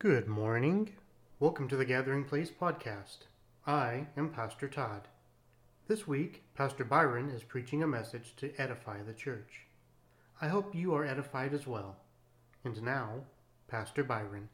Good morning. Welcome to the Gathering Place podcast. I am Pastor Todd. This week, Pastor Byron is preaching a message to edify the church. I hope you are edified as well. And now, Pastor Byron.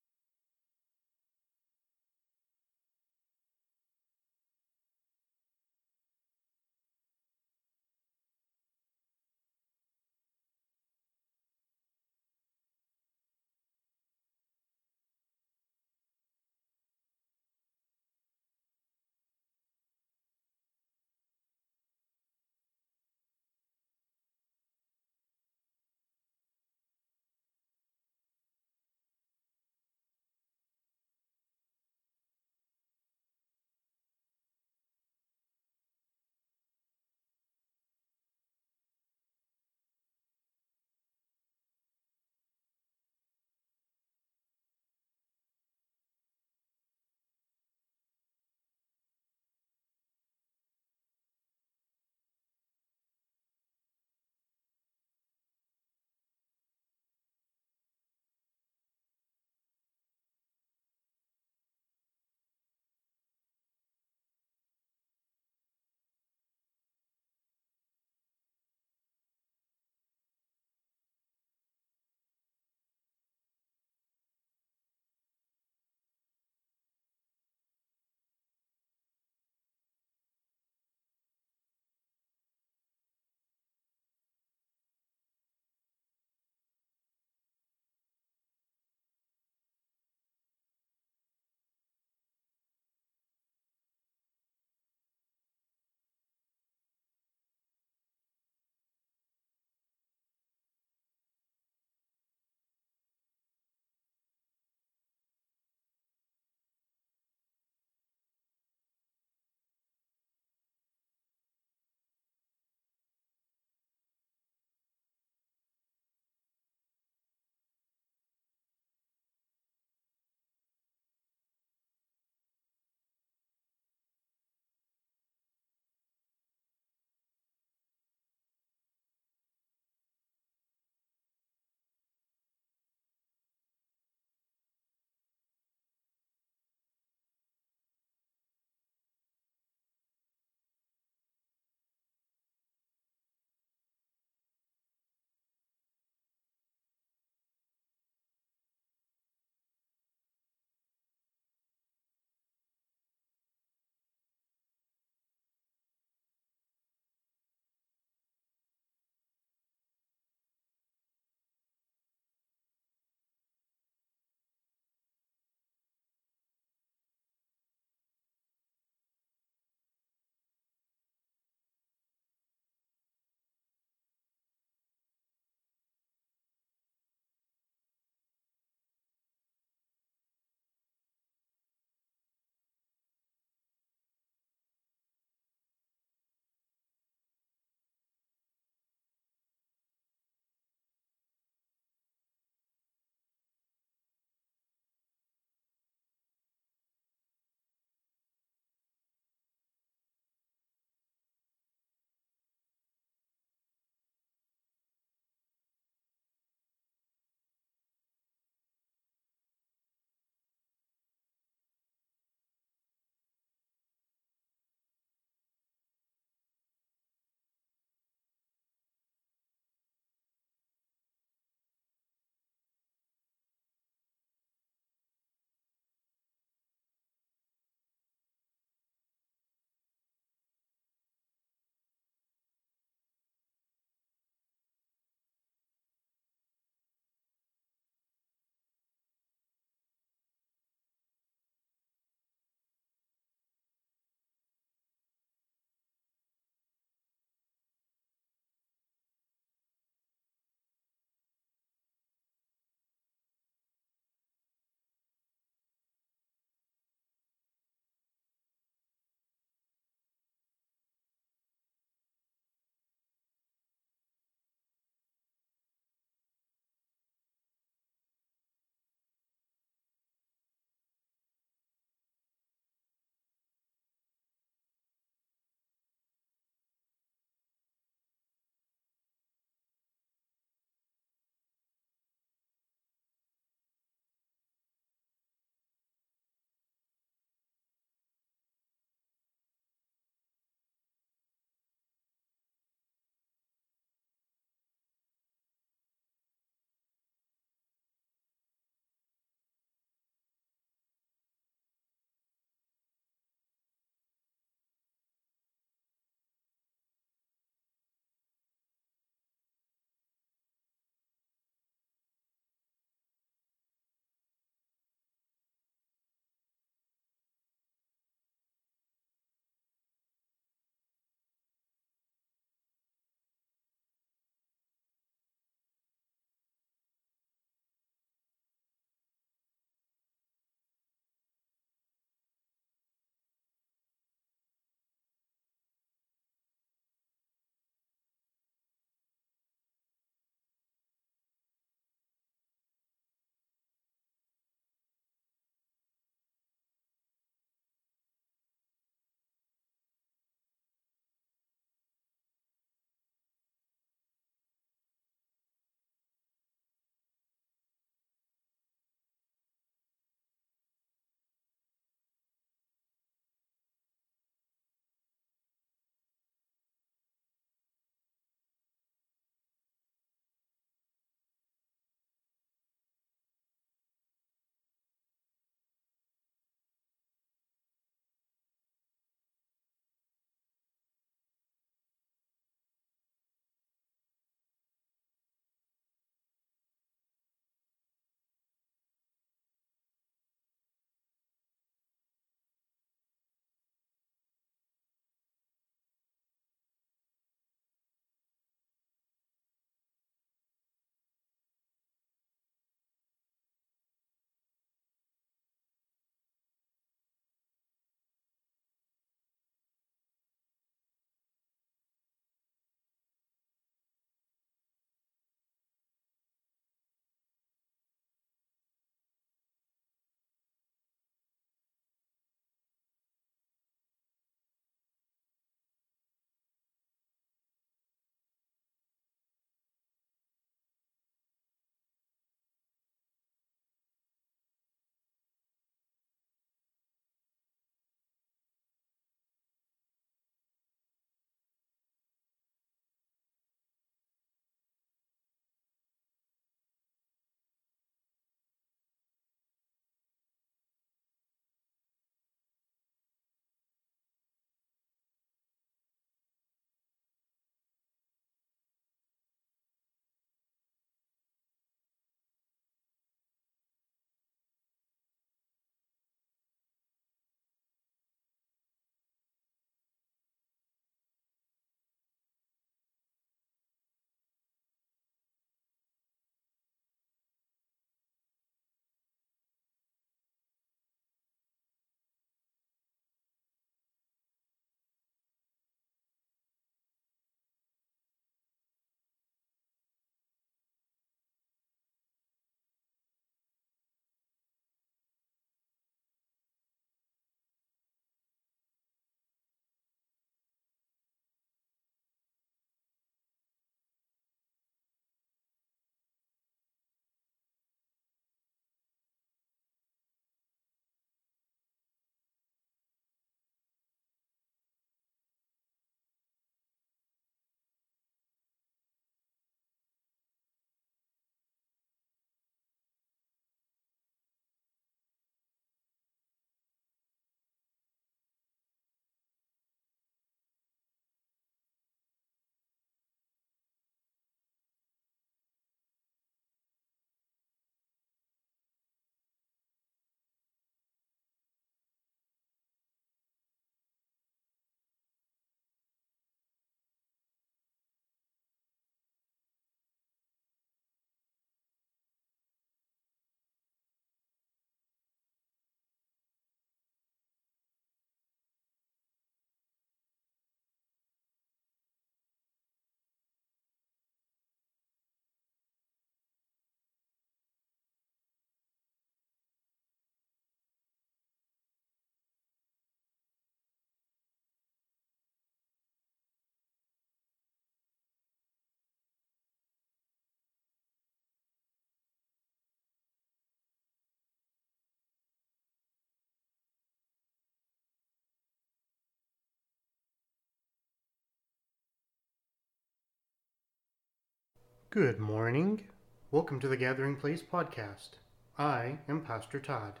Good morning. Welcome to the Gathering Place podcast. I am Pastor Todd.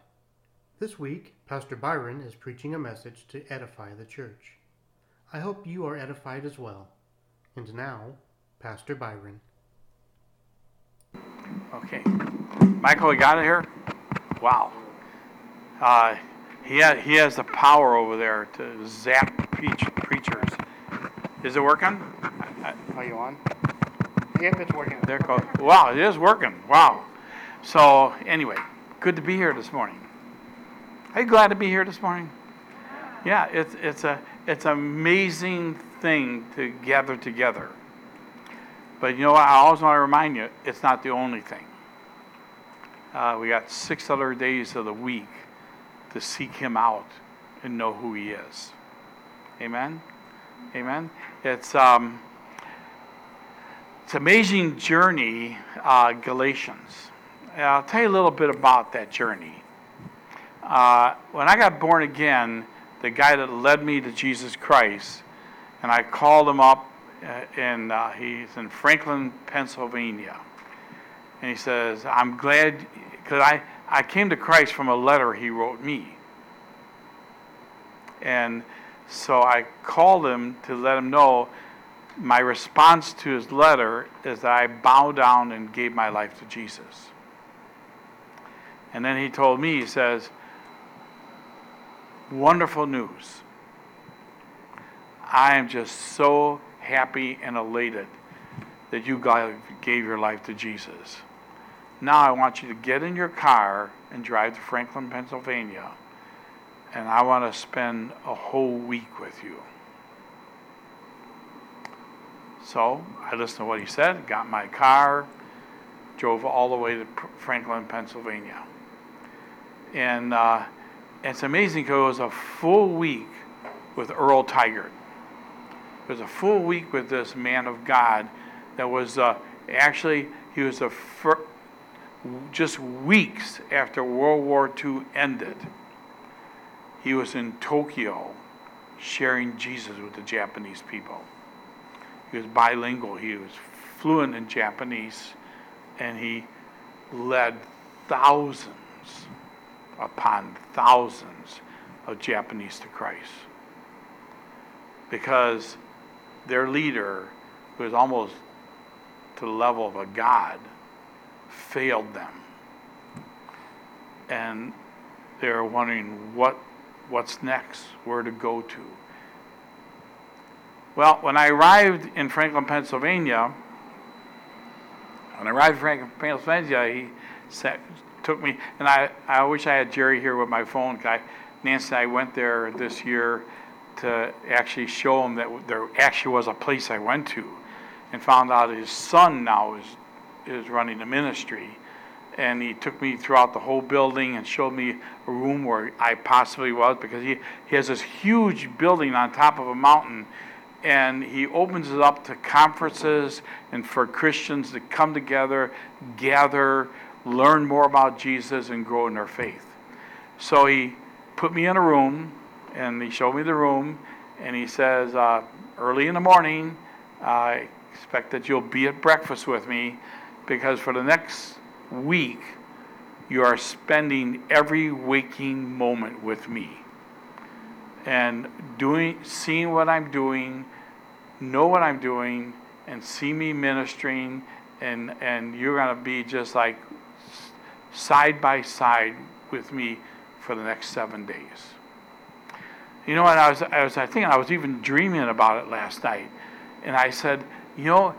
This week, Pastor Byron is preaching a message to edify the church. I hope you are edified as well. And now, Pastor Byron. Okay. Michael, you got it here? Wow. Uh, he, ha- he has the power over there to zap preach- preachers. Is it working? I- I- Are you on? Yep, it's working. There goes. Wow, it is working. Wow. So, anyway, good to be here this morning. Are you glad to be here this morning? Yeah, it's, it's, a, it's an amazing thing to gather together. But you know what? I always want to remind you, it's not the only thing. Uh, we got six other days of the week to seek Him out and know who He is. Amen? Amen? It's, um, it's an amazing journey, uh, Galatians. And I'll tell you a little bit about that journey. Uh, when I got born again, the guy that led me to Jesus Christ, and I called him up, uh, and uh, he's in Franklin, Pennsylvania. And he says, I'm glad, because I, I came to Christ from a letter he wrote me. And so I called him to let him know my response to his letter is that I bowed down and gave my life to Jesus. And then he told me, he says, wonderful news. I am just so happy and elated that you gave your life to Jesus. Now I want you to get in your car and drive to Franklin, Pennsylvania, and I want to spend a whole week with you. So I listened to what he said, got my car, drove all the way to Franklin, Pennsylvania. And uh, it's amazing because it was a full week with Earl Tigert. It was a full week with this man of God that was uh, actually, he was the fir- just weeks after World War II ended. He was in Tokyo sharing Jesus with the Japanese people. He was bilingual, he was fluent in Japanese, and he led thousands upon thousands of Japanese to Christ. Because their leader, who was almost to the level of a god, failed them. And they're wondering what what's next, where to go to. Well, when I arrived in Franklin, Pennsylvania, when I arrived in Franklin, Pennsylvania, he took me, and I, I wish I had Jerry here with my phone. I, Nancy and I went there this year to actually show him that there actually was a place I went to, and found out his son now is is running the ministry, and he took me throughout the whole building and showed me a room where I possibly was because he he has this huge building on top of a mountain, and he opens it up to conferences and for Christians to come together, gather, learn more about Jesus, and grow in their faith. So he put me in a room, and he showed me the room, and he says, uh, early in the morning, I expect that you'll be at breakfast with me, because for the next week, you are spending every waking moment with me and doing seeing what I'm doing, know what I'm doing, and see me ministering, and and you're gonna be just like side by side with me for the next seven days. You know what? I was I was I thinking I was even dreaming about it last night, and I said, you know,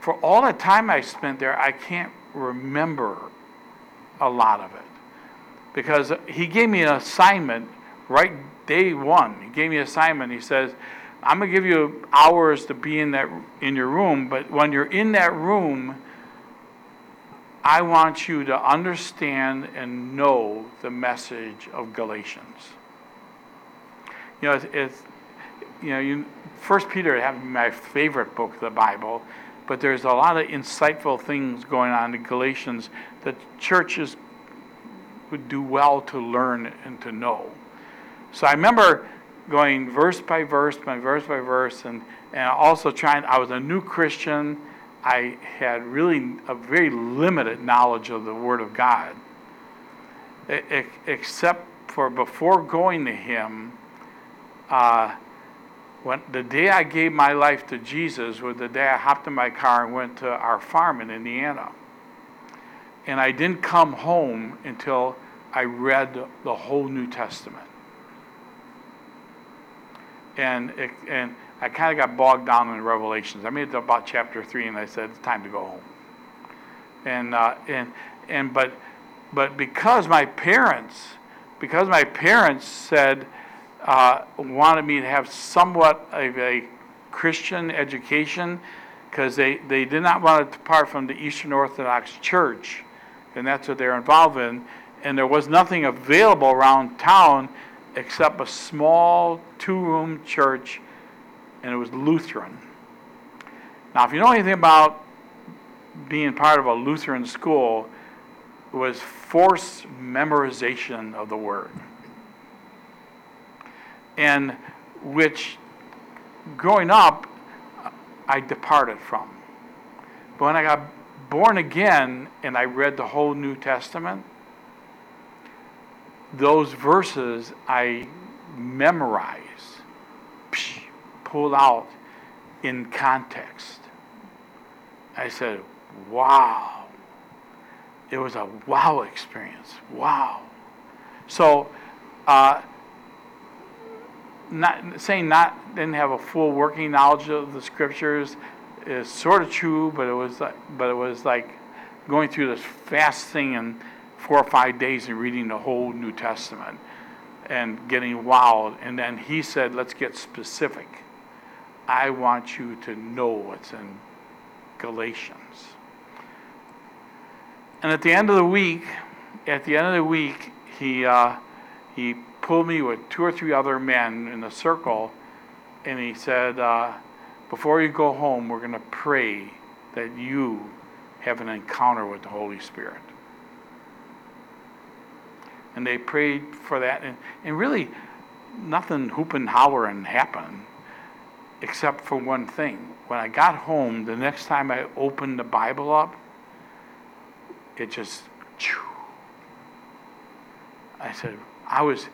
for all the time I spent there, I can't remember a lot of it because he gave me an assignment right day one. He gave me assignment. He says, "I'm gonna give you hours to be in that in your room, but when you're in that room, I want you to understand and know the message of Galatians." You know, it's, it's you know, you First Peter to my favorite book of the Bible, but there's a lot of insightful things going on in Galatians that churches would do well to learn and to know. So I remember going verse by verse by verse by verse, and, and also trying. I was a new Christian, I had really a very limited knowledge of the Word of God, e- except for before going to Him. Uh, when the day I gave my life to Jesus was the day I hopped in my car and went to our farm in Indiana. And I didn't come home until I read the whole New Testament. And it, and I kind of got bogged down in Revelations. I made it to about chapter three, and I said it's time to go home. And uh, and and but but because my parents because my parents said uh, wanted me to have somewhat of a Christian education because they, they did not want to depart from the Eastern Orthodox Church, and that's what they're involved in. And there was nothing available around town except a small two room church, and it was Lutheran. Now, if you know anything about being part of a Lutheran school, it was forced memorization of the Word and which growing up I departed from. But when I got born again and I read the whole New Testament, those verses I memorized, pulled out in context. I said, wow. It was a wow experience. Wow. So, uh, not saying not didn't have a full working knowledge of the scriptures is sort of true, but it was like, but it was like going through this fasting in four or five days and reading the whole New Testament and getting wowed. And then he said, "Let's get specific. I want you to know what's in Galatians." And at the end of the week, at the end of the week, he uh, he pulled me with two or three other men in a circle, and he said, uh, Before you go home, we're going to pray that you have an encounter with the Holy Spirit. And they prayed for that, and, and really, nothing hoop and hollering happened except for one thing. When I got home, the next time I opened the Bible up, it just, I said, I was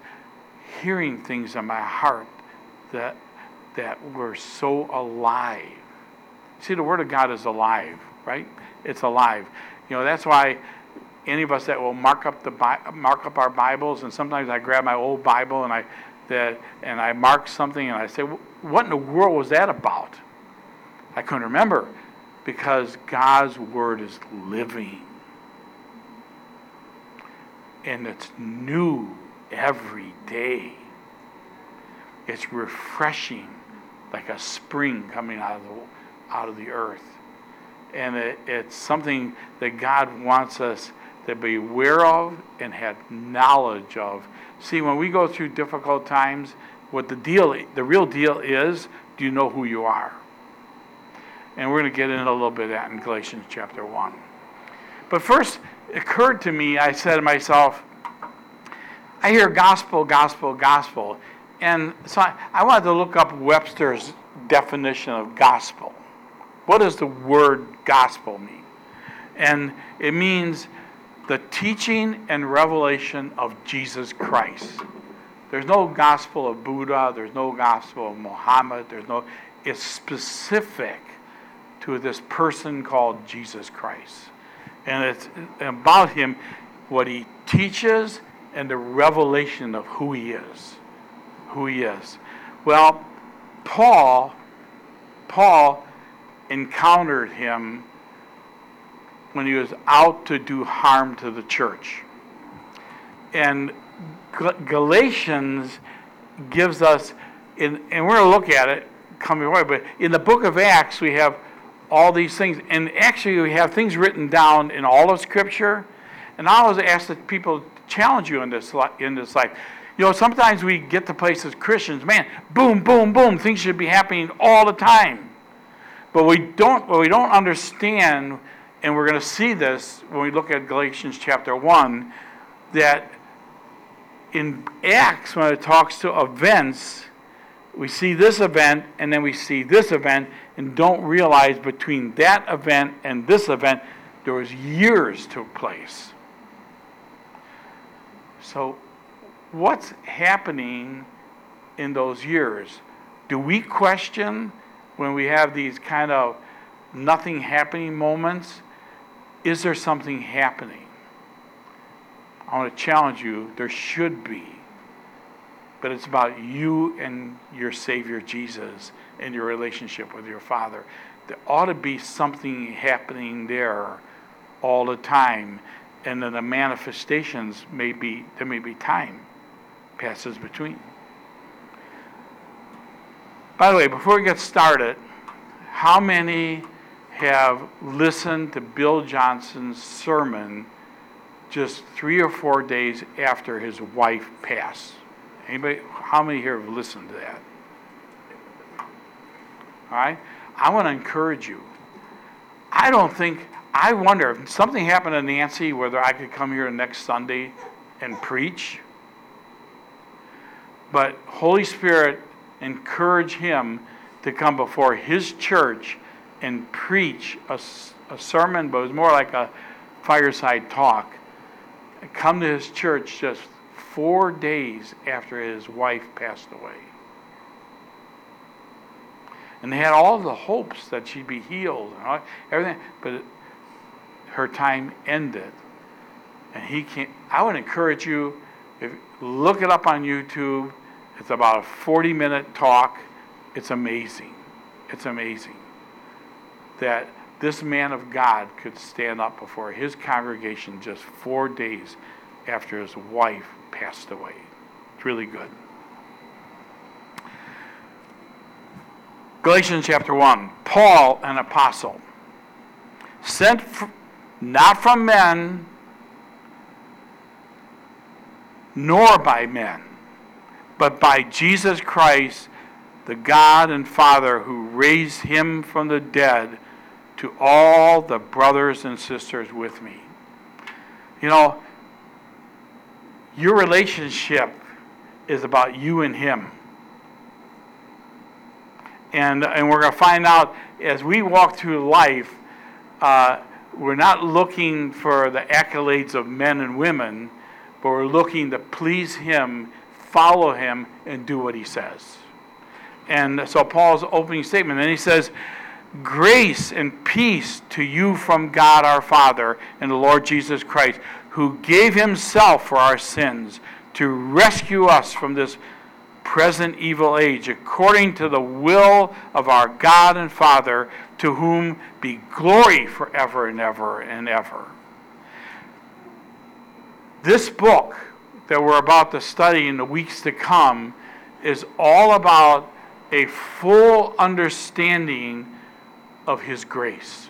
hearing things in my heart that that were so alive. See, the Word of God is alive, right? It's alive. You know, that's why any of us that will mark up the mark up our Bibles, and sometimes I grab my old Bible and I that and I mark something and I say, "What in the world was that about?" I couldn't remember because God's Word is living and it's new every day. It's refreshing, like a spring coming out of the, out of the earth. And it, it's something that God wants us to be aware of and have knowledge of. See, when we go through difficult times, what the deal, the real deal is, do you know who you are? And we're going to get into a little bit of that in Galatians chapter 1. But first, it occurred to me, I said to myself, I hear gospel, gospel, gospel. And so I wanted to look up Webster's definition of gospel. What does the word gospel mean? And it means the teaching and revelation of Jesus Christ. There's no gospel of Buddha, there's no gospel of Muhammad, there's no it's specific to this person called Jesus Christ. And it's about him what he teaches and the revelation of who he is. Who he is. Well, Paul, Paul encountered him when he was out to do harm to the church. And Galatians gives us, in, and we're going to look at it coming away, but in the book of Acts, we have all these things. And actually, we have things written down in all of Scripture. And I always ask that people challenge you in this in this life. You know, sometimes we get to places Christians, man, boom, boom, boom, things should be happening all the time. But we don't what we don't understand, and we're going to see this when we look at Galatians chapter one, that in Acts when it talks to events, we see this event and then we see this event, and don't realize between that event and this event, there was years took place. So, what's happening in those years? Do we question when we have these kind of nothing happening moments? Is there something happening? I want to challenge you, there should be. But it's about you and your Savior Jesus and your relationship with your Father. There ought to be something happening there all the time. And then the manifestations may be, there may be time passes between. By the way, before we get started, how many have listened to Bill Johnson's sermon just three or four days after his wife passed? Anybody? How many here have listened to that? All right? I want to encourage you. I don't think, I wonder if something happened to Nancy, whether I could come here next Sunday and preach. But Holy Spirit encourage him to come before his church and preach a, a sermon, but it was more like a fireside talk. Come to his church just four days after his wife passed away. And they had all the hopes that she'd be healed and all, everything, but her time ended. And he can't. I would encourage you, if look it up on YouTube. It's about a 40 minute talk. It's amazing. It's amazing that this man of God could stand up before his congregation just four days after his wife passed away. It's really good. Galatians chapter 1 Paul, an apostle, sent not from men, nor by men, but by Jesus Christ, the God and Father who raised him from the dead, to all the brothers and sisters with me. You know, your relationship is about you and him. And, and we're going to find out as we walk through life, uh, we're not looking for the accolades of men and women, but we're looking to please Him, follow Him, and do what He says. And so Paul's opening statement, and he says, Grace and peace to you from God our Father and the Lord Jesus Christ, who gave Himself for our sins to rescue us from this present evil age, according to the will of our God and Father, to whom be glory forever and ever and ever. This book that we're about to study in the weeks to come is all about a full understanding of His grace.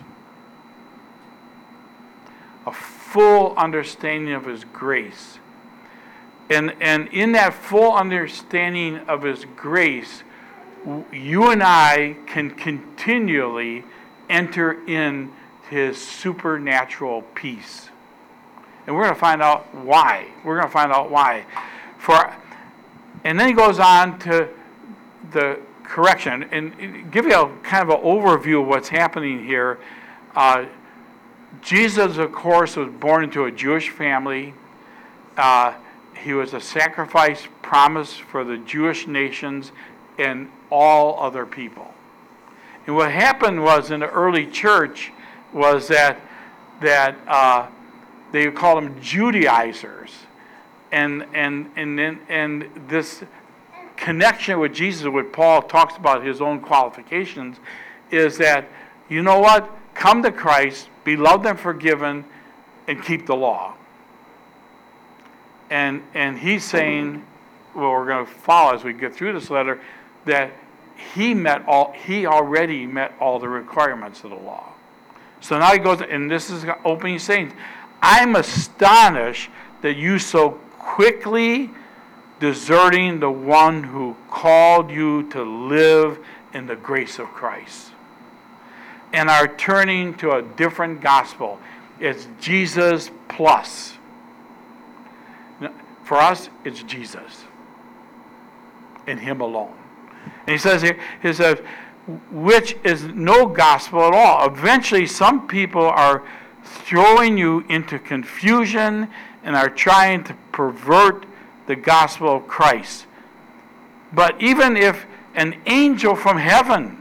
A full understanding of His grace. And, and in that full understanding of His grace, you and I can continually enter in His supernatural peace. And we're going to find out why. We're going to find out why. For, and then he goes on to the correction and give you a kind of an overview of what's happening here. Uh, Jesus, of course, was born into a Jewish family. Uh, he was a sacrifice promised for the Jewish nations and all other people. And what happened was in the early church was that that uh, they called them Judaizers, and and and then and this connection with Jesus, what Paul talks about his own qualifications, is that you know what? Come to Christ, be loved and forgiven, and keep the law. And, and he's saying, well, we're going to follow as we get through this letter, that he met all, he already met all the requirements of the law. So now he goes, and this is opening saying, I'm astonished that you so quickly deserting the one who called you to live in the grace of Christ and are turning to a different gospel. It's Jesus plus. For us, it's Jesus and Him alone. And he says here, he says, which is no gospel at all. Eventually, some people are throwing you into confusion and are trying to pervert the gospel of Christ. But even if an angel from heaven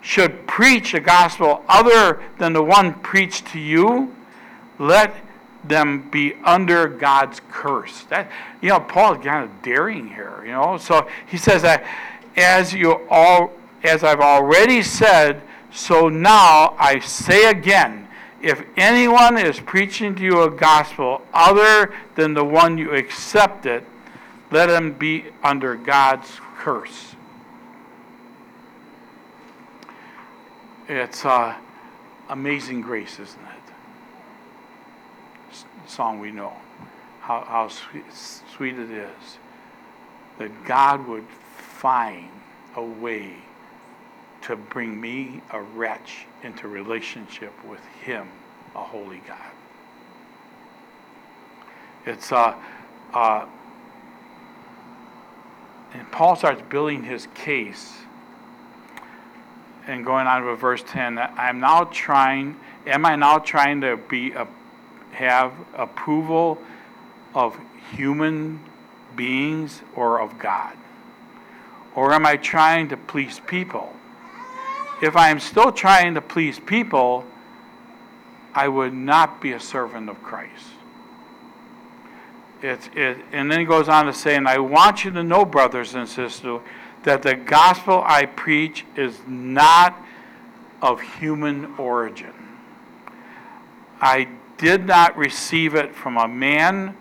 should preach a gospel other than the one preached to you, let them be under God's curse. That you know, Paul is kind of daring here, you know. So he says that as you all as I've already said, so now I say again, if anyone is preaching to you a gospel other than the one you accepted, let him be under God's curse. It's uh, amazing grace, isn't it? song we know, how, how sweet, sweet it is that God would find a way to bring me, a wretch, into relationship with Him, a holy God. It's, uh, uh, and Paul starts building his case and going on to verse 10 I'm now trying, am I now trying to be a have approval of human beings or of God? Or am I trying to please people? If I am still trying to please people, I would not be a servant of Christ. It, it, and then he goes on to say, and I want you to know, brothers and sisters, that the gospel I preach is not of human origin. I did not receive it from a man,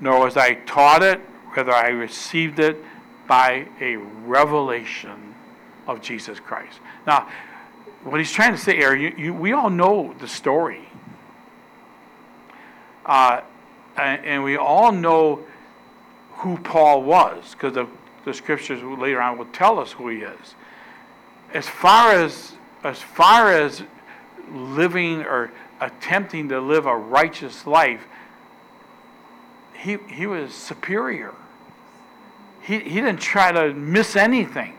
nor was I taught it, whether I received it by a revelation of Jesus Christ. Now, what he's trying to say here, you, you, we all know the story. Uh, and, and, we all know who Paul was, because the, the scriptures later on will tell us who he is. As far as as far as living or attempting to live a righteous life, he, he was superior. He, he didn't try to miss anything.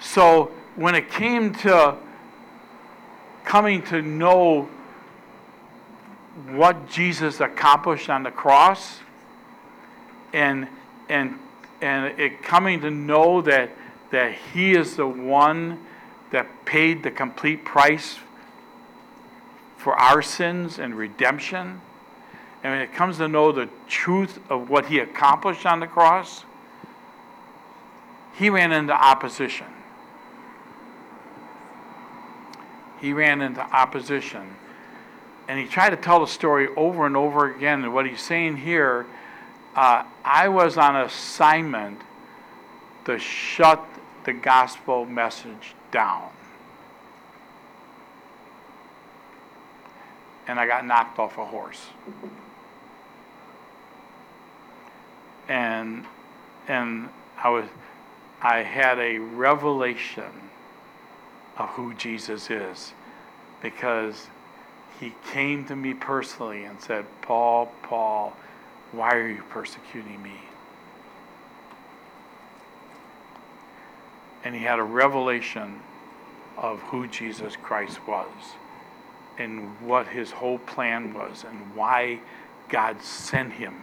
So when it came to coming to know what Jesus accomplished on the cross and and and it coming to know that that he is the one that paid the complete price for our sins and redemption, and when it comes to know the truth of what he accomplished on the cross, he ran into opposition. He ran into opposition. And he tried to tell the story over and over again. And what he's saying here, uh, I was on assignment to shut the gospel message down. and I got knocked off a horse. And and I was I had a revelation of who Jesus is because he came to me personally and said, Paul, Paul, why are you persecuting me? And he had a revelation of who Jesus Christ was and what his whole plan was and why God sent him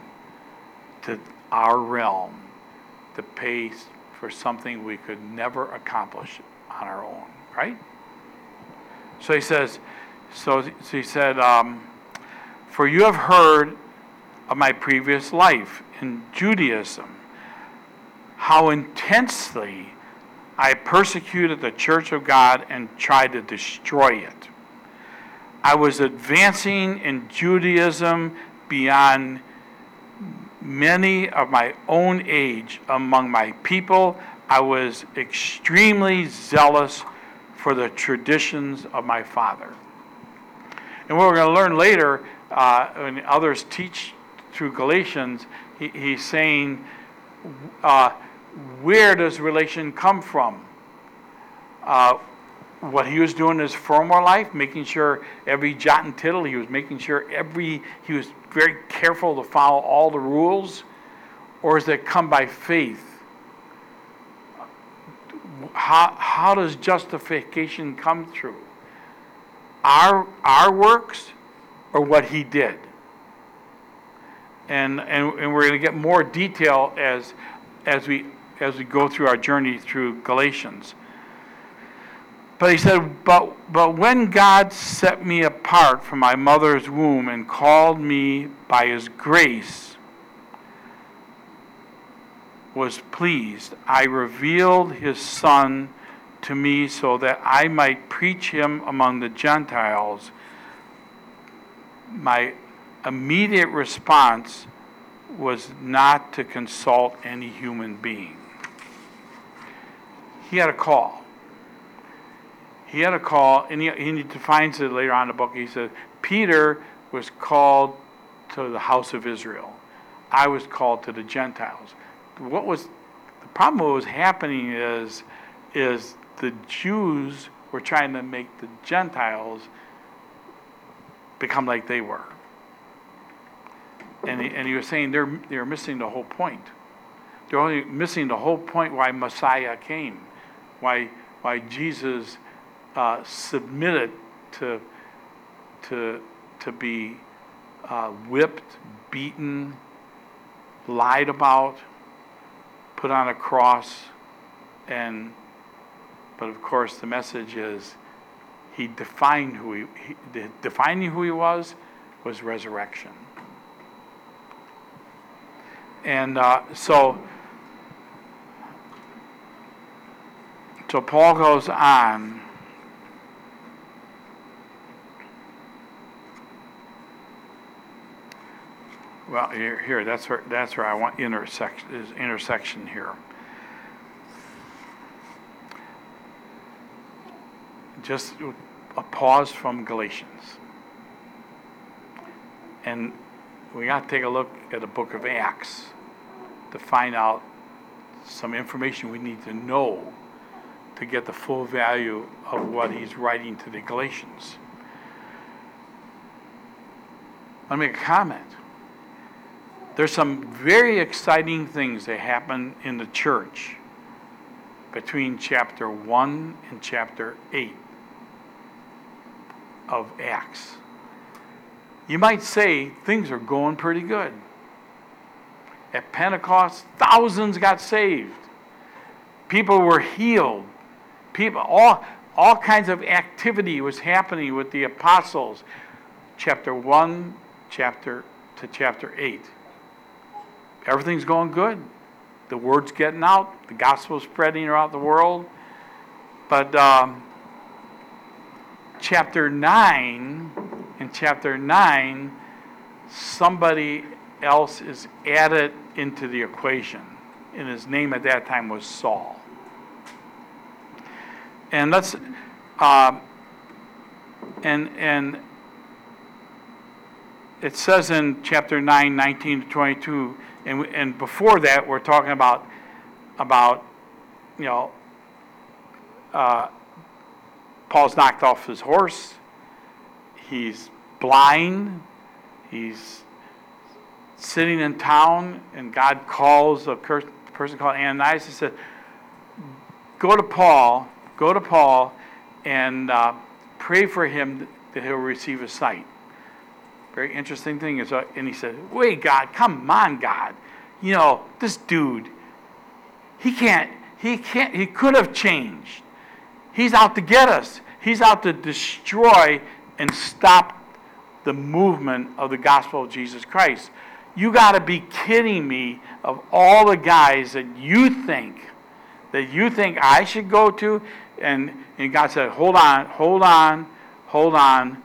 to our realm to pay for something we could never accomplish on our own, right? So he says, so, so he said, um, For you have heard of my previous life in Judaism, how intensely I persecuted the church of God and tried to destroy it. I was advancing in Judaism beyond many of my own age among my people. I was extremely zealous for the traditions of my father. And what we're going to learn later, uh, when others teach through Galatians, he, he's saying, uh, where does relation come from? Uh, what he was doing in his former life, making sure every jot and tittle, he was making sure every, he was very careful to follow all the rules? Or is it come by faith? How, how does justification come through? Our, our works or what he did? And, and, and we're going to get more detail as, as, we, as we go through our journey through Galatians. But he said, but, but when God set me apart from my mother's womb and called me by his grace, was pleased, I revealed his son to me so that I might preach him among the Gentiles. My immediate response was not to consult any human being. He had a call. He had a call, and he, he defines it later on in the book. He says, Peter was called to the house of Israel. I was called to the Gentiles. What was the problem? What was happening is, is the Jews were trying to make the Gentiles become like they were. And he, and he was saying they're, they're missing the whole point. They're only missing the whole point why Messiah came, why, why Jesus uh, submitted to, to, to be uh, whipped, beaten, lied about, put on a cross, and but of course the message is he defined who he, he defining who he was was resurrection. And uh, so, so Paul goes on. Well, here, here, that's where that's where I want intersection is intersection here. Just a pause from Galatians, and we got to take a look at the book of Acts to find out some information we need to know to get the full value of what he's writing to the Galatians. Let me make a comment. There's some very exciting things that happen in the church between chapter 1 and chapter 8 of Acts you might say things are going pretty good. At Pentecost, thousands got saved. People were healed. People, all, all kinds of activity was happening with the apostles. Chapter 1, chapter to chapter 8. Everything's going good. The word's getting out. The gospel's spreading around the world. But um, chapter 9 in chapter 9, somebody else is added into the equation. And his name at that time was Saul. And let's, uh, and, and it says in chapter 9, 19 to 22, and, and before that, we're talking about, about you know, uh, Paul's knocked off his horse he's blind, he's sitting in town, and God calls a person called Ananias and said, Go to Paul, go to Paul, and uh, pray for him that he'll receive his sight. Very interesting thing is, uh, and he said, Wait, God, come on, God. You know, this dude, he can't, he can't, he could have changed. He's out to get us. He's out to destroy and stop the movement of the gospel of Jesus Christ. You got to be kidding me of all the guys that you think that you think I should go to and and God said, "Hold on, hold on, hold on.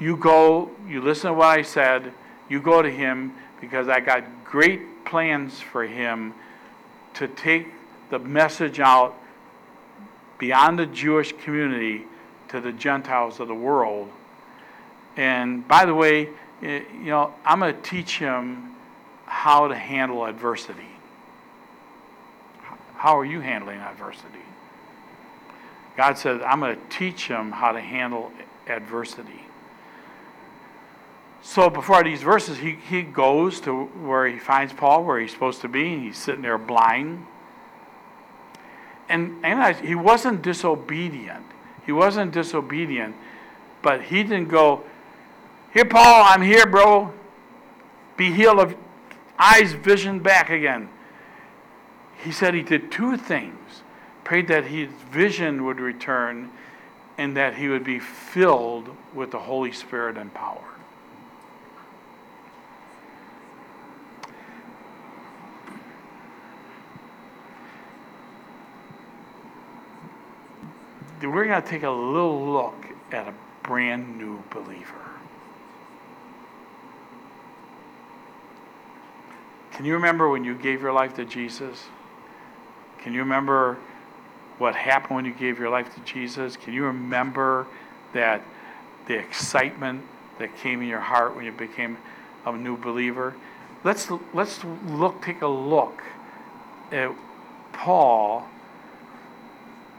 You go, you listen to what I said. You go to him because I got great plans for him to take the message out beyond the Jewish community to the Gentiles of the world. And by the way, eh, you know, I'm going to teach him how to handle adversity. How are you handling adversity? God said, I'm going to teach him how to handle adversity. So before these verses, he, he goes to where he finds Paul, where he's supposed to be, and he's sitting there blind. and, and he wasn't disobedient. He wasn't disobedient, but he didn't go, Here, Paul, I'm here, bro. Be healed of eyes, vision back again. He said he did two things prayed that his vision would return and that he would be filled with the Holy Spirit and power. We're going to take a little look at a brand new believer. Can you remember when you gave your life to Jesus? Can you remember what happened when you gave your life to Jesus? Can you remember that the excitement that came in your heart when you became a new believer? Let's let's look take a look at Paul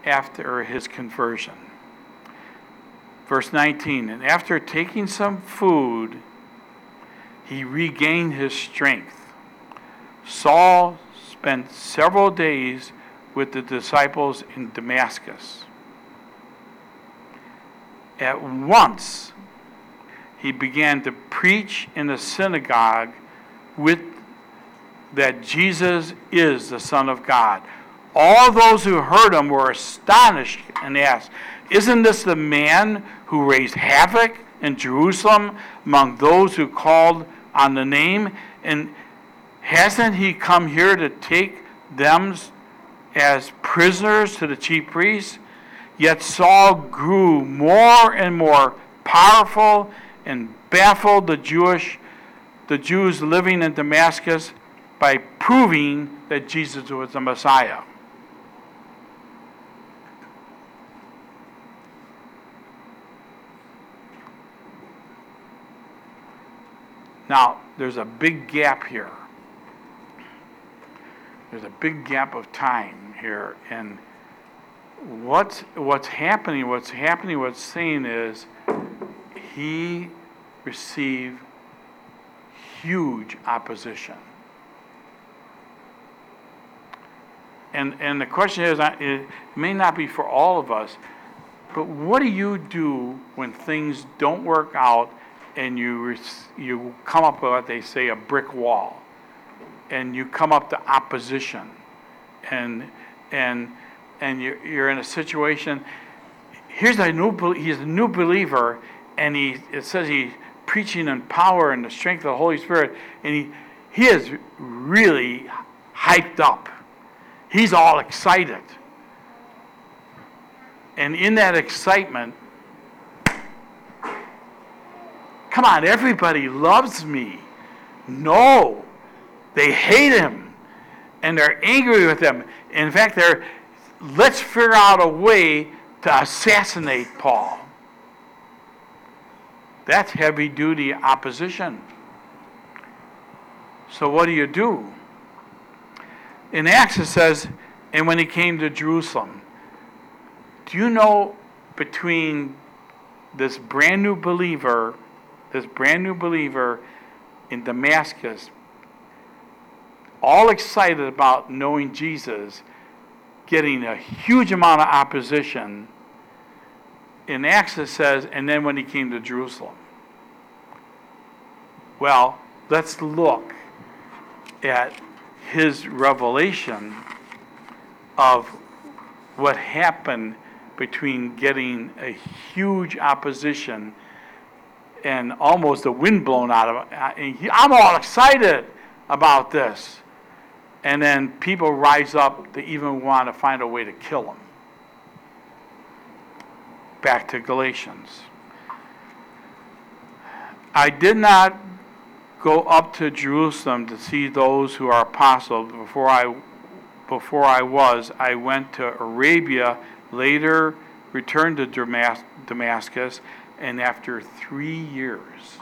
after his conversion. Verse 19, and after taking some food, he regained his strength. Saul spent several days with the disciples in Damascus. At once, he began to preach in the synagogue with that Jesus is the Son of God. All those who heard him were astonished and asked, Isn't this the man who raised havoc in Jerusalem among those who called on the name? And hasn't he come here to take them as prisoners to the chief priests? Yet Saul grew more and more powerful and baffled the Jewish the Jews living in Damascus by proving that Jesus was the Messiah. Now, there's a big gap here. There's a big gap of time here. And what's, what's happening, what's happening, what's saying is he received huge opposition. And, and the question is, it may not be for all of us, but what do you do when things don't work out and you, you come up with what they say a brick wall, and you come up to opposition, and and and you're, you're in a situation. Here's a new he's a new believer, and he it says he's preaching in power and the strength of the Holy Spirit, and he he is really hyped up. He's all excited. And in that excitement, Come on, everybody loves me. No, they hate him and they're angry with him. In fact, they're, let's figure out a way to assassinate Paul. That's heavy duty opposition. So, what do you do? In Acts, it says, and when he came to Jerusalem, do you know between this brand new believer this brand new believer in Damascus, all excited about knowing Jesus, getting a huge amount of opposition. In Acts it says, and then when he came to Jerusalem. Well, let's look at his revelation of what happened between getting a huge opposition and almost the wind blown out of it. I'm all excited about this. And then people rise up to even want to find a way to kill him. Back to Galatians. I did not go up to Jerusalem to see those who are apostles before I before I was. I went to Arabia, later returned to Damascus, and after three years,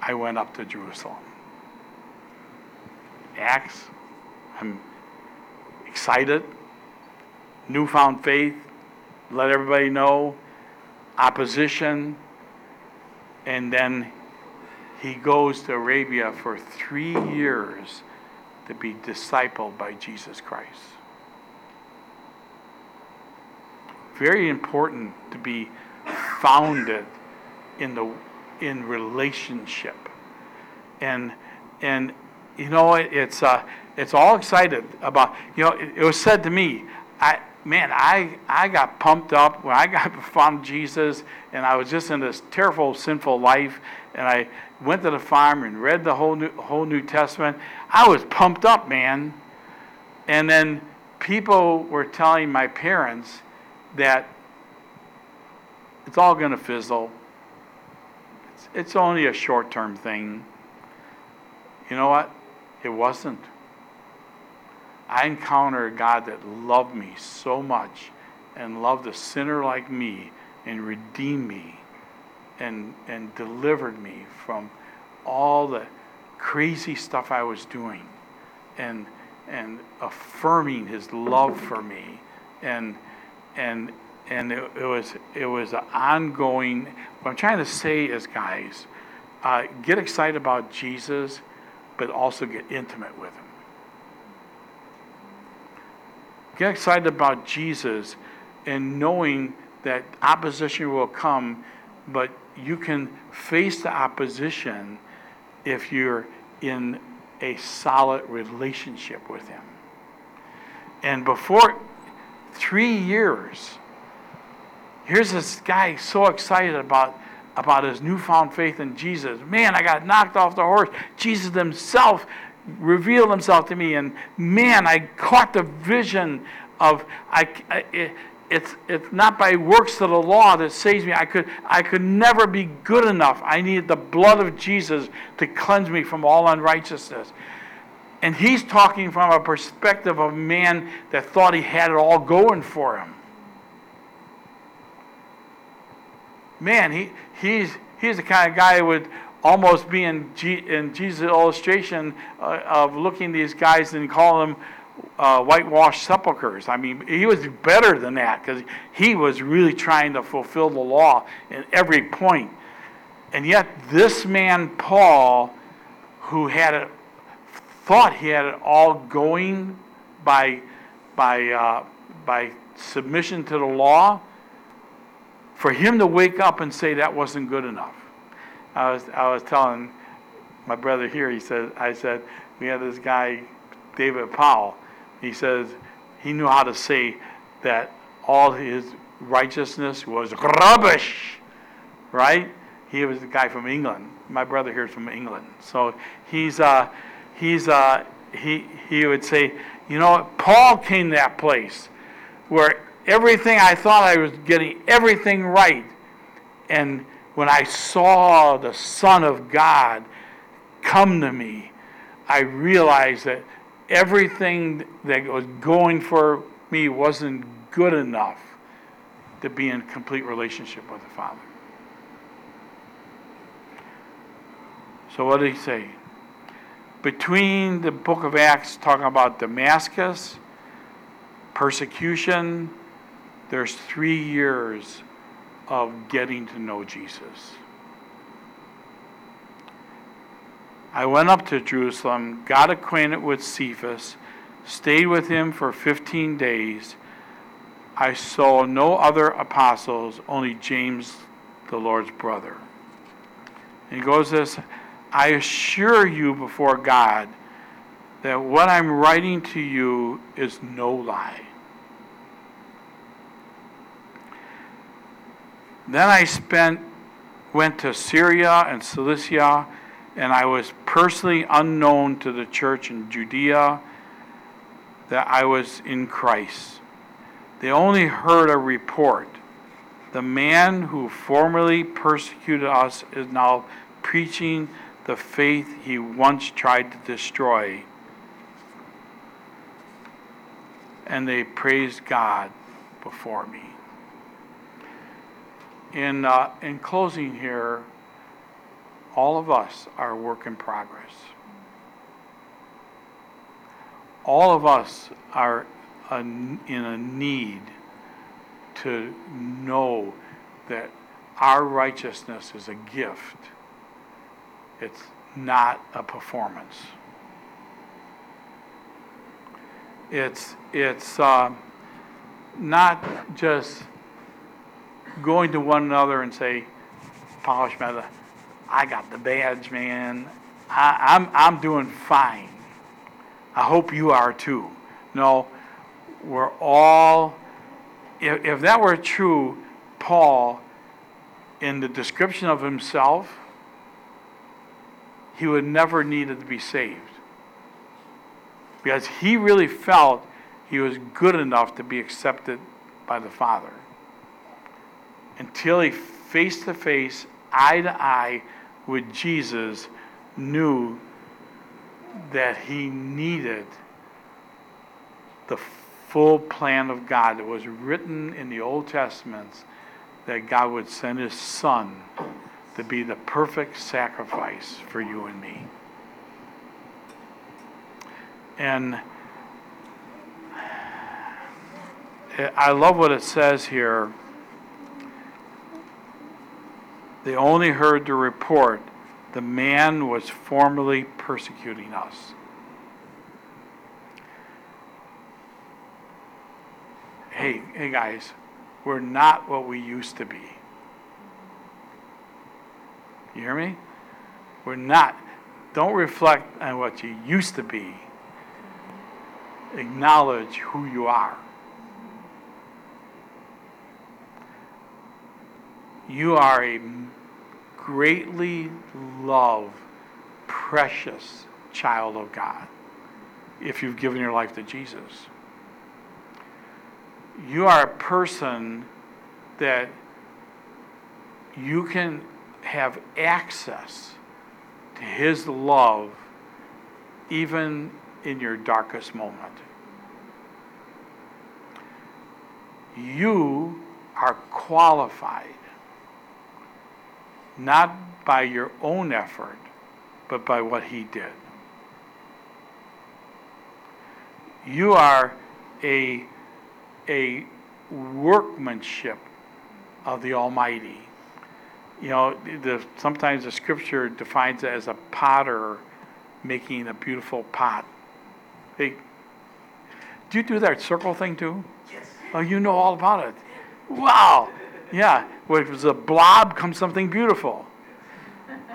I went up to Jerusalem. Acts, I'm excited, newfound faith, let everybody know, opposition, and then he goes to Arabia for three years to be discipled by Jesus Christ. very important to be founded in the in relationship. And and you know it, it's uh, it's all excited about you know it, it was said to me I man I I got pumped up when I got found Jesus and I was just in this terrible sinful life and I went to the farm and read the whole new whole New Testament. I was pumped up, man. And then people were telling my parents that it's all going to fizzle. It's, it's only a short term thing. You know what? It wasn't. I encountered a God that loved me so much and loved a sinner like me and redeemed me and, and delivered me from all the crazy stuff I was doing and, and affirming his love for me. And, and, and it, it was, it was an ongoing, what I'm trying to say is, guys, uh, get excited about Jesus, but also get intimate with him. Get excited about Jesus and knowing that opposition will come, but you can face the opposition if you're in a solid relationship with Him. And before three years, here's this guy so excited about, about his newfound faith in Jesus. Man, I got knocked off the horse. Jesus himself revealed himself to me, and man, I caught the vision of I, I it's it's not by works of the law that saves me. I could I could never be good enough. I needed the blood of Jesus to cleanse me from all unrighteousness. And he's talking from a perspective of a man that thought he had it all going for him. Man, he he's he's the kind of guy who would almost be in, G, in Jesus' illustration uh, of looking these guys and calling them uh, whitewashed sepulchres. I mean, he was better than that because he was really trying to fulfill the law in every point. And yet, this man, Paul, who had it, thought he had it all going by, by, uh, by submission to the law, for him to wake up and say that wasn't good enough. I was, I was telling my brother here, he said, I said, we had this guy, David Powell, he says he knew how to say that all his righteousness was rubbish, right? He was a guy from England. My brother here is from England, so he's uh, he's uh, he he would say, you know, Paul came to that place where everything I thought I was getting everything right, and when I saw the Son of God come to me, I realized that everything that was going for me wasn't good enough to be in complete relationship with the Father. So, what did he say? Between the book of Acts talking about Damascus, persecution, there's three years of getting to know Jesus. I went up to Jerusalem, got acquainted with Cephas, stayed with him for 15 days. I saw no other apostles, only James, the Lord's brother. And he goes this I assure you before God that what I'm writing to you is no lie. Then I spent went to Syria and Cilicia and I was personally unknown to the church in Judea that I was in Christ. They only heard a report. The man who formerly persecuted us is now preaching the faith he once tried to destroy. And they praised God before me. In, uh, in closing here, all of us are a work in progress. All of us are in a need to know that our righteousness is a gift. It's not a performance. It's it's uh, not just going to one another and say, polish metal, I got the badge, man. I, I'm, I'm doing fine. I hope you are too. No, we're all, if, if that were true, Paul, in the description of himself, he would never needed to be saved. Because he really felt he was good enough to be accepted by the Father. Until he face to face, eye to eye with Jesus, knew that he needed the full plan of God that was written in the Old Testament that God would send his son to be the perfect sacrifice for you and me. And I love what it says here. They only heard the report the man was formerly persecuting us. Hey, hey guys, we're not what we used to be. You hear me? We're not. Don't reflect on what you used to be. Acknowledge who you are. You are a greatly loved, precious child of God if you've given your life to Jesus. You are a person that you can have access to His love even in your darkest moment. You are qualified not by your own effort, but by what He did. You are a, a workmanship of the Almighty. You know, the, sometimes the scripture defines it as a potter making a beautiful pot. Hey, do you do that circle thing too? Yes. Oh, you know all about it. Wow. Yeah, it was a blob comes something beautiful.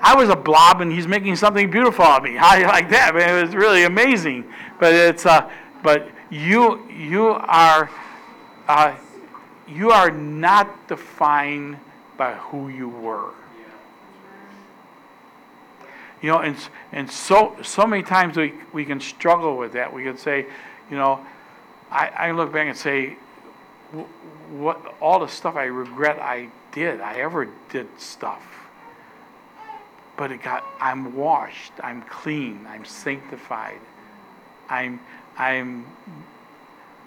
I was a blob and he's making something beautiful of me. How do you like that? Man, it was really amazing. But it's uh, but you you are uh, you are not defined by who you were. You know, and and so so many times we we can struggle with that. We can say, you know, I, I look back and say, what all the stuff I regret I did, I ever did stuff. But it got I'm washed, I'm clean, I'm sanctified. I'm I'm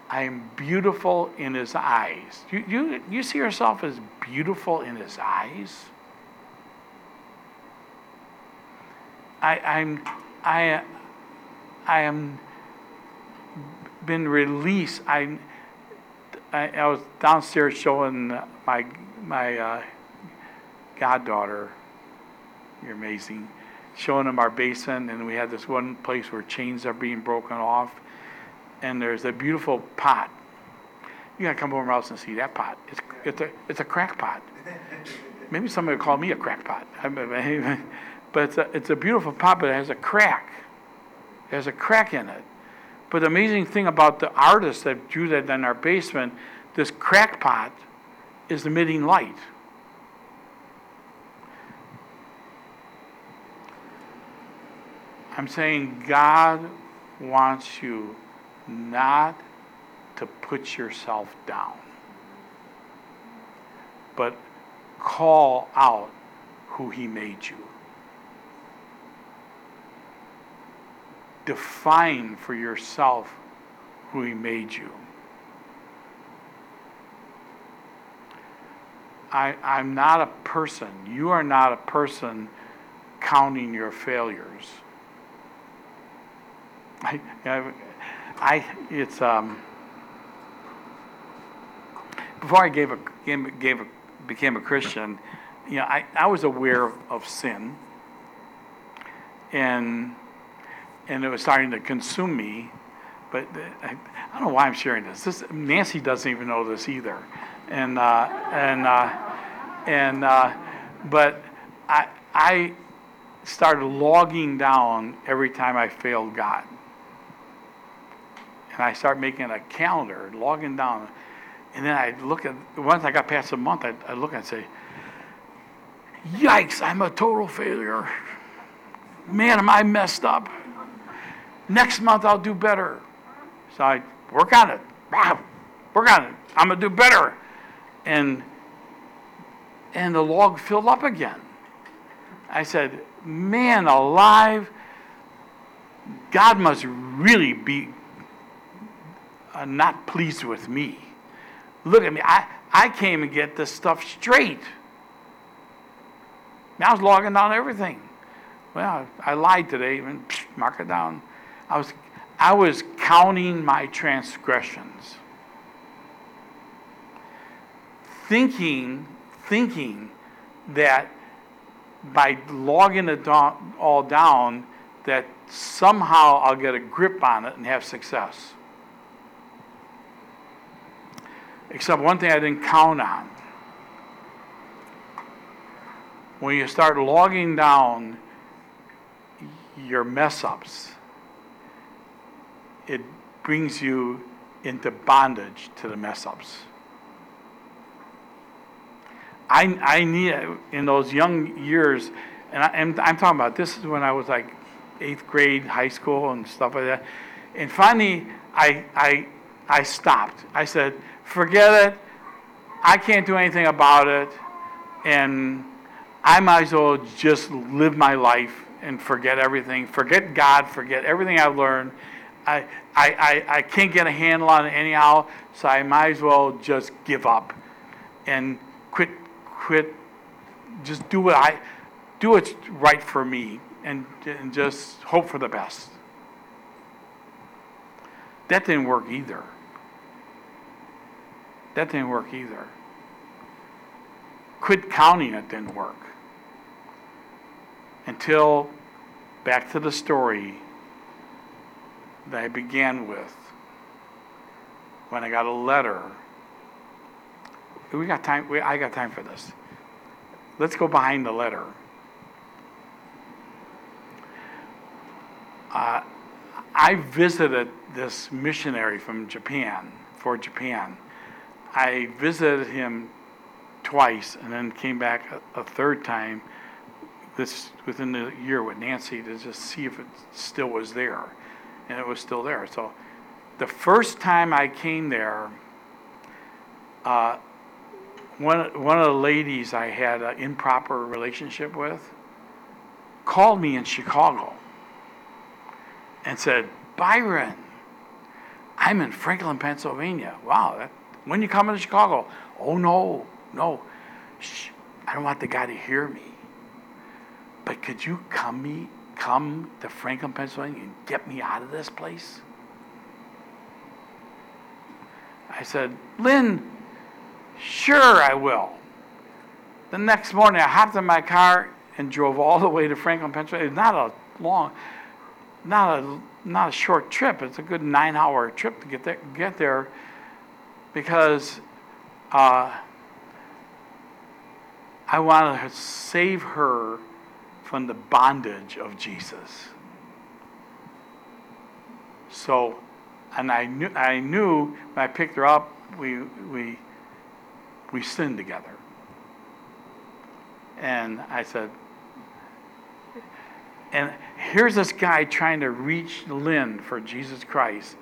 I'm beautiful in his eyes. You you you see yourself as beautiful in his eyes? I I'm I I am been released. I I, I was downstairs showing my my uh, goddaughter. You're amazing. Showing them our basement, and we had this one place where chains are being broken off, and there's a beautiful pot. You gotta come over my house and see that pot. It's it's a it's a crack pot. Maybe somebody would call me a crack pot. but it's a, it's a beautiful pot, but it has a crack. There's a crack in it. But the amazing thing about the artist that drew that in our basement, this crackpot is emitting light. I'm saying God wants you not to put yourself down, but call out who He made you. Define for yourself who He made you. I, I'm not a person. You are not a person counting your failures. I, I, I it's um. Before I gave a, gave a, became a Christian, you know, I, I was aware of, of sin, and and it was starting to consume me. But I, I don't know why I'm sharing this. this. Nancy doesn't even know this either. and uh, and uh, and uh, but I I started logging down every time I failed God, and I started making a calendar, logging down, and then I look at once I got past a month, I I look and say, "Yikes! I'm a total failure. Man, am I messed up." Next month I'll do better. So I work on it. Work on it. I'm gonna do better. And and the log filled up again. I said, Man alive, God must really be uh, not pleased with me. Look at me. I, I came and get this stuff straight. I was logging down everything. Well, I lied today, and mark it down. I was, I was counting my transgressions. Thinking, thinking that by logging it all down, that somehow I'll get a grip on it and have success. Except one thing I didn't count on. When you start logging down your mess ups, it brings you into bondage to the mess ups. I, I need, in those young years, and, I, am I'm talking about this is when I was like eighth grade, high school, and stuff like that. And finally, I, I, I stopped. I said, forget it. I can't do anything about it. And I might as well just live my life and forget everything. Forget God, forget everything I've learned, I, I, I, I can't get a handle on it anyhow, so I might as well just give up and quit, quit, just do what I, do what's right for me and, and just hope for the best. That didn't work either. That didn't work either. Quit counting it didn't work. Until, back to the story, that I began with when I got a letter. We got time. We, I got time for this. Let's go behind the letter. Uh, I visited this missionary from Japan for Japan. I visited him twice and then came back a, a third time this within the year with Nancy to just see if it still was there and it was still there. So the first time I came there, uh, one, one of the ladies I had an improper relationship with called me in Chicago and said, Byron, I'm in Franklin, Pennsylvania. Wow, that, when you coming to Chicago? Oh, no, no. Shh, I don't want the guy to hear me. But could you come me come to Franklin, Pennsylvania and get me out of this place? I said, Lynn, sure I will. The next morning, I hopped in my car and drove all the way to Franklin, Pennsylvania. It's not a long, not a not a short trip. It's a good nine-hour trip to get there. Get there, because uh, I wanted to save her from the bondage of Jesus. So, and I knew, I knew when I picked her up, we, we, we sinned together. And I said, and here's this guy trying to reach Lynn for Jesus Christ.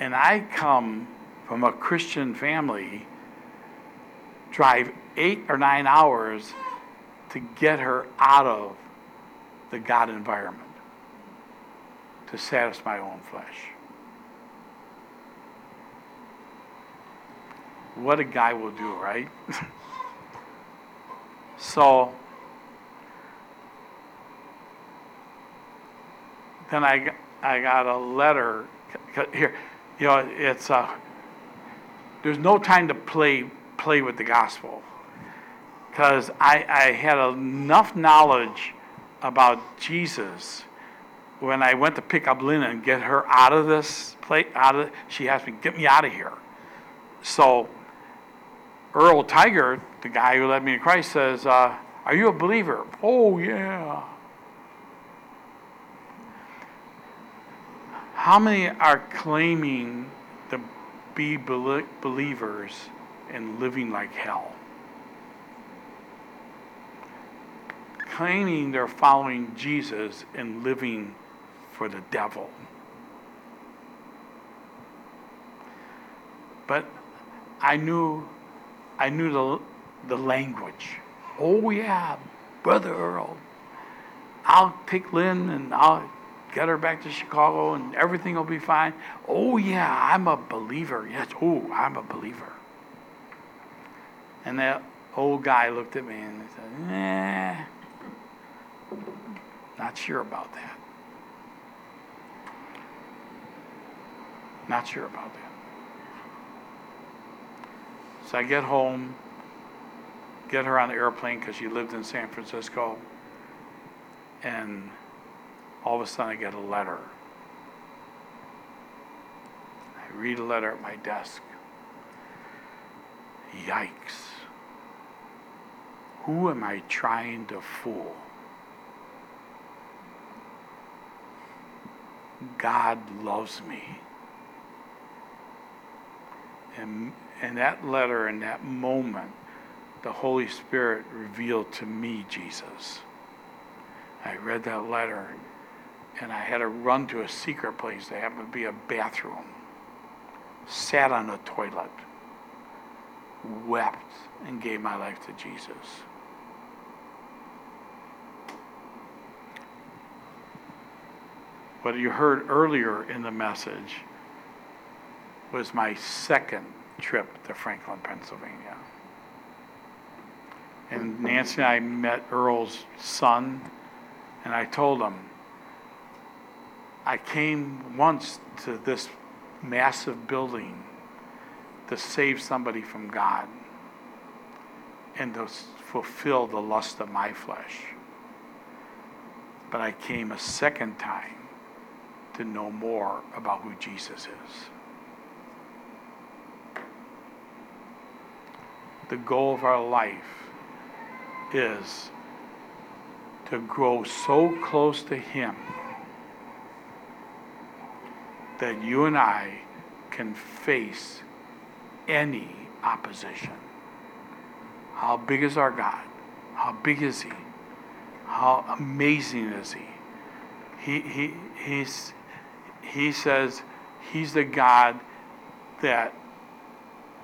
And I come from a Christian family, drive eight or nine hours to get her out of the God environment to satisfy my own flesh. What a guy will do, right? so then I, I got a letter here. You know, it's uh, there's no time to play play with the gospel because I, I had enough knowledge about Jesus when I went to pick up Lynn and get her out of this place, out of she asked me, get me out of here. So Earl Tiger, the guy who led me to Christ, says, uh, Are you a believer? Oh, yeah. How many are claiming to be believers and living like hell? Claiming they're following Jesus and living for the devil. But I knew I knew the the language. Oh yeah, brother Earl. I'll take Lynn and I'll get her back to Chicago and everything will be fine. Oh yeah, I'm a believer. Yes, oh, I'm a believer. And that old guy looked at me and said, Nah, not sure about that. Not sure about that. So I get home, get her on the airplane because she lived in San Francisco, and all of a sudden I get a letter. I read a letter at my desk. Yikes. Who am I trying to fool? God loves me. And, and that letter and that moment, the Holy Spirit revealed to me Jesus. I read that letter and I had to run to a secret place. There happened to be a bathroom. Sat on a toilet, wept, and gave my life to Jesus. What you heard earlier in the message was my second trip to Franklin, Pennsylvania. And Nancy and I met Earl's son, and I told him, I came once to this massive building to save somebody from God and to fulfill the lust of my flesh. But I came a second time to know more about who Jesus is. The goal of our life is to grow so close to Him that you and I can face any opposition. How big is our God? How big is He? How amazing is He? He, he, he's, he says He's the God that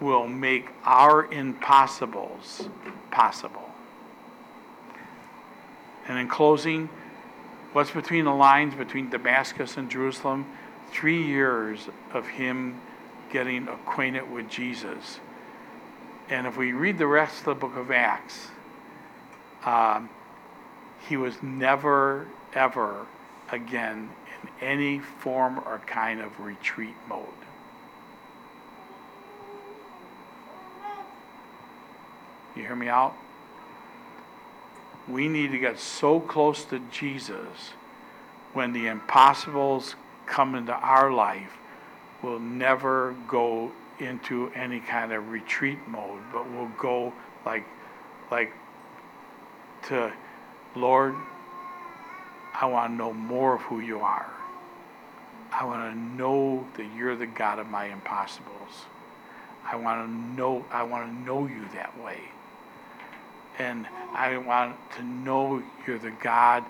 will make our impossibles possible. And in closing, what's between the lines between Damascus and Jerusalem? Three years of him getting acquainted with Jesus. And if we read the rest of the book of Acts, um, he was never, ever again in any form or kind of retreat mode. You hear me out? We need to get so close to Jesus when the impossibles come into our life, we'll never go into any kind of retreat mode, but we'll go like, like to, Lord, I want to know more of who you are. I want to know that you're the God of my impossibles. I want to know I want to know you that way. And I want to know you're the God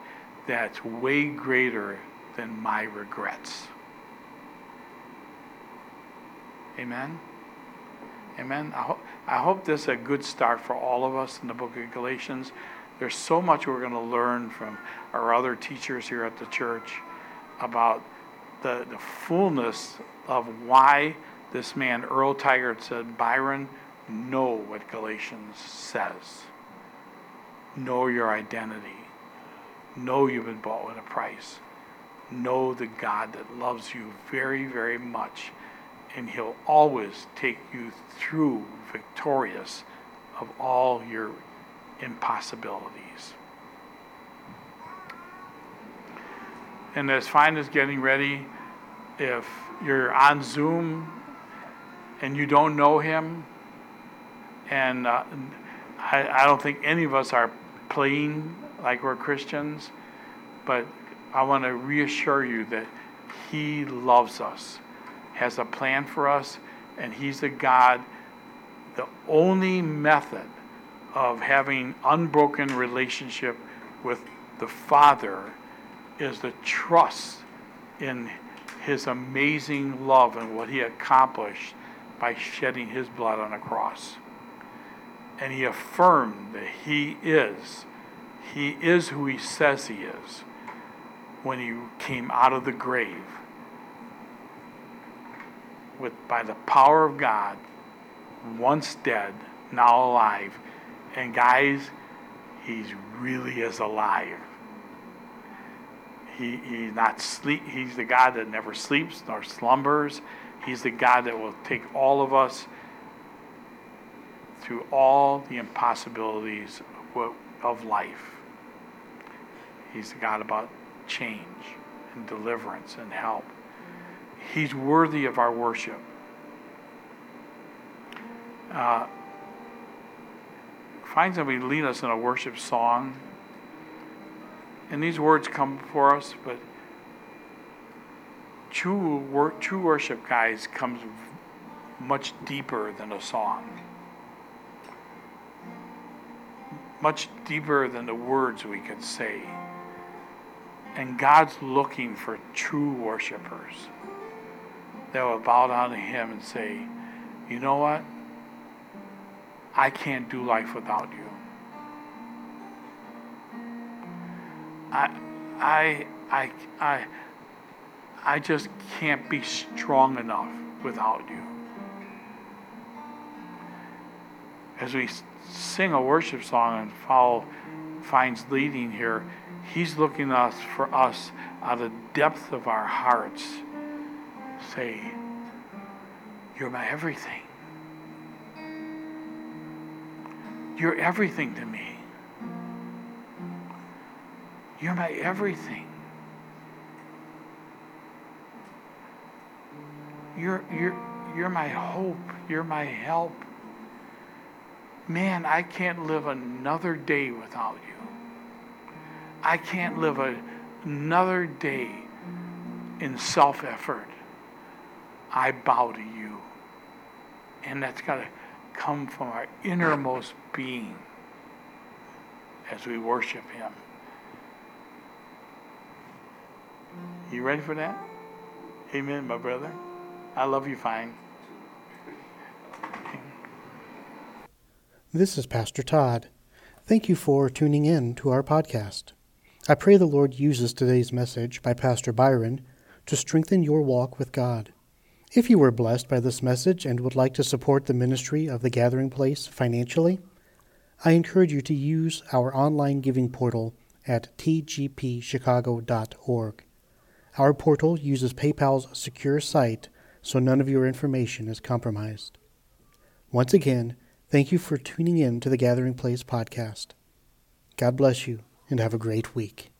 that's way greater than my regrets. Amen. Amen. I, ho- I hope this is a good start for all of us in the book of Galatians. There's so much we're going to learn from our other teachers here at the church about the, the fullness of why this man, Earl Tigert, said, Byron, know what Galatians says. Know your identity. Know you've been bought with a price. Know the God that loves you very, very much. And he'll always take you through victorious of all your impossibilities. And as fine as getting ready, if you're on Zoom and you don't know him, And uh, I, I don't think any of us are playing like we're Christians, but I want to reassure you that He loves us, has a plan for us, and He's a God. The only method of having unbroken relationship with the Father is the trust in His amazing love and what He accomplished by shedding His blood on a cross. And He affirmed that He is, He is who He says He is when He came out of the grave with by the power of God, once dead, now alive. And guys, he's really is alive. He, he's not sleep. He's the God that never sleeps nor slumbers. He's the God that will take all of us through all the impossibilities of, of life. He's the God about change and deliverance and help. He's worthy of our worship. Uh, find somebody lead us in a worship song. And these words come for us, but true, wor- true worship, guys, comes much deeper than a song. Much deeper than the words we could say. And God's looking for true worshipers that will bow down to Him and say, You know what? I can't do life without you. I, I, I, I, I just can't be strong enough without you. As we sing a worship song and follow finds leading here, he's looking us for us out of the depth of our hearts. Say, You're my everything. You're everything to me. You're my everything. You're, you're, you're my hope. You're my help. Man, I can't live another day without you. I can't live a, another day in self effort. I bow to you. And that's got to come from our innermost being as we worship Him. You ready for that? Amen, my brother. I love you fine. This is Pastor Todd. Thank you for tuning in to our podcast. I pray the Lord uses today's message by Pastor Byron to strengthen your walk with God. If you were blessed by this message and would like to support the ministry of the Gathering Place financially, I encourage you to use our online giving portal at tgpchicago.org. Our portal uses PayPal's secure site so none of your information is compromised. Once again, thank you for tuning in to the Gathering Place podcast. God bless you and have a great week.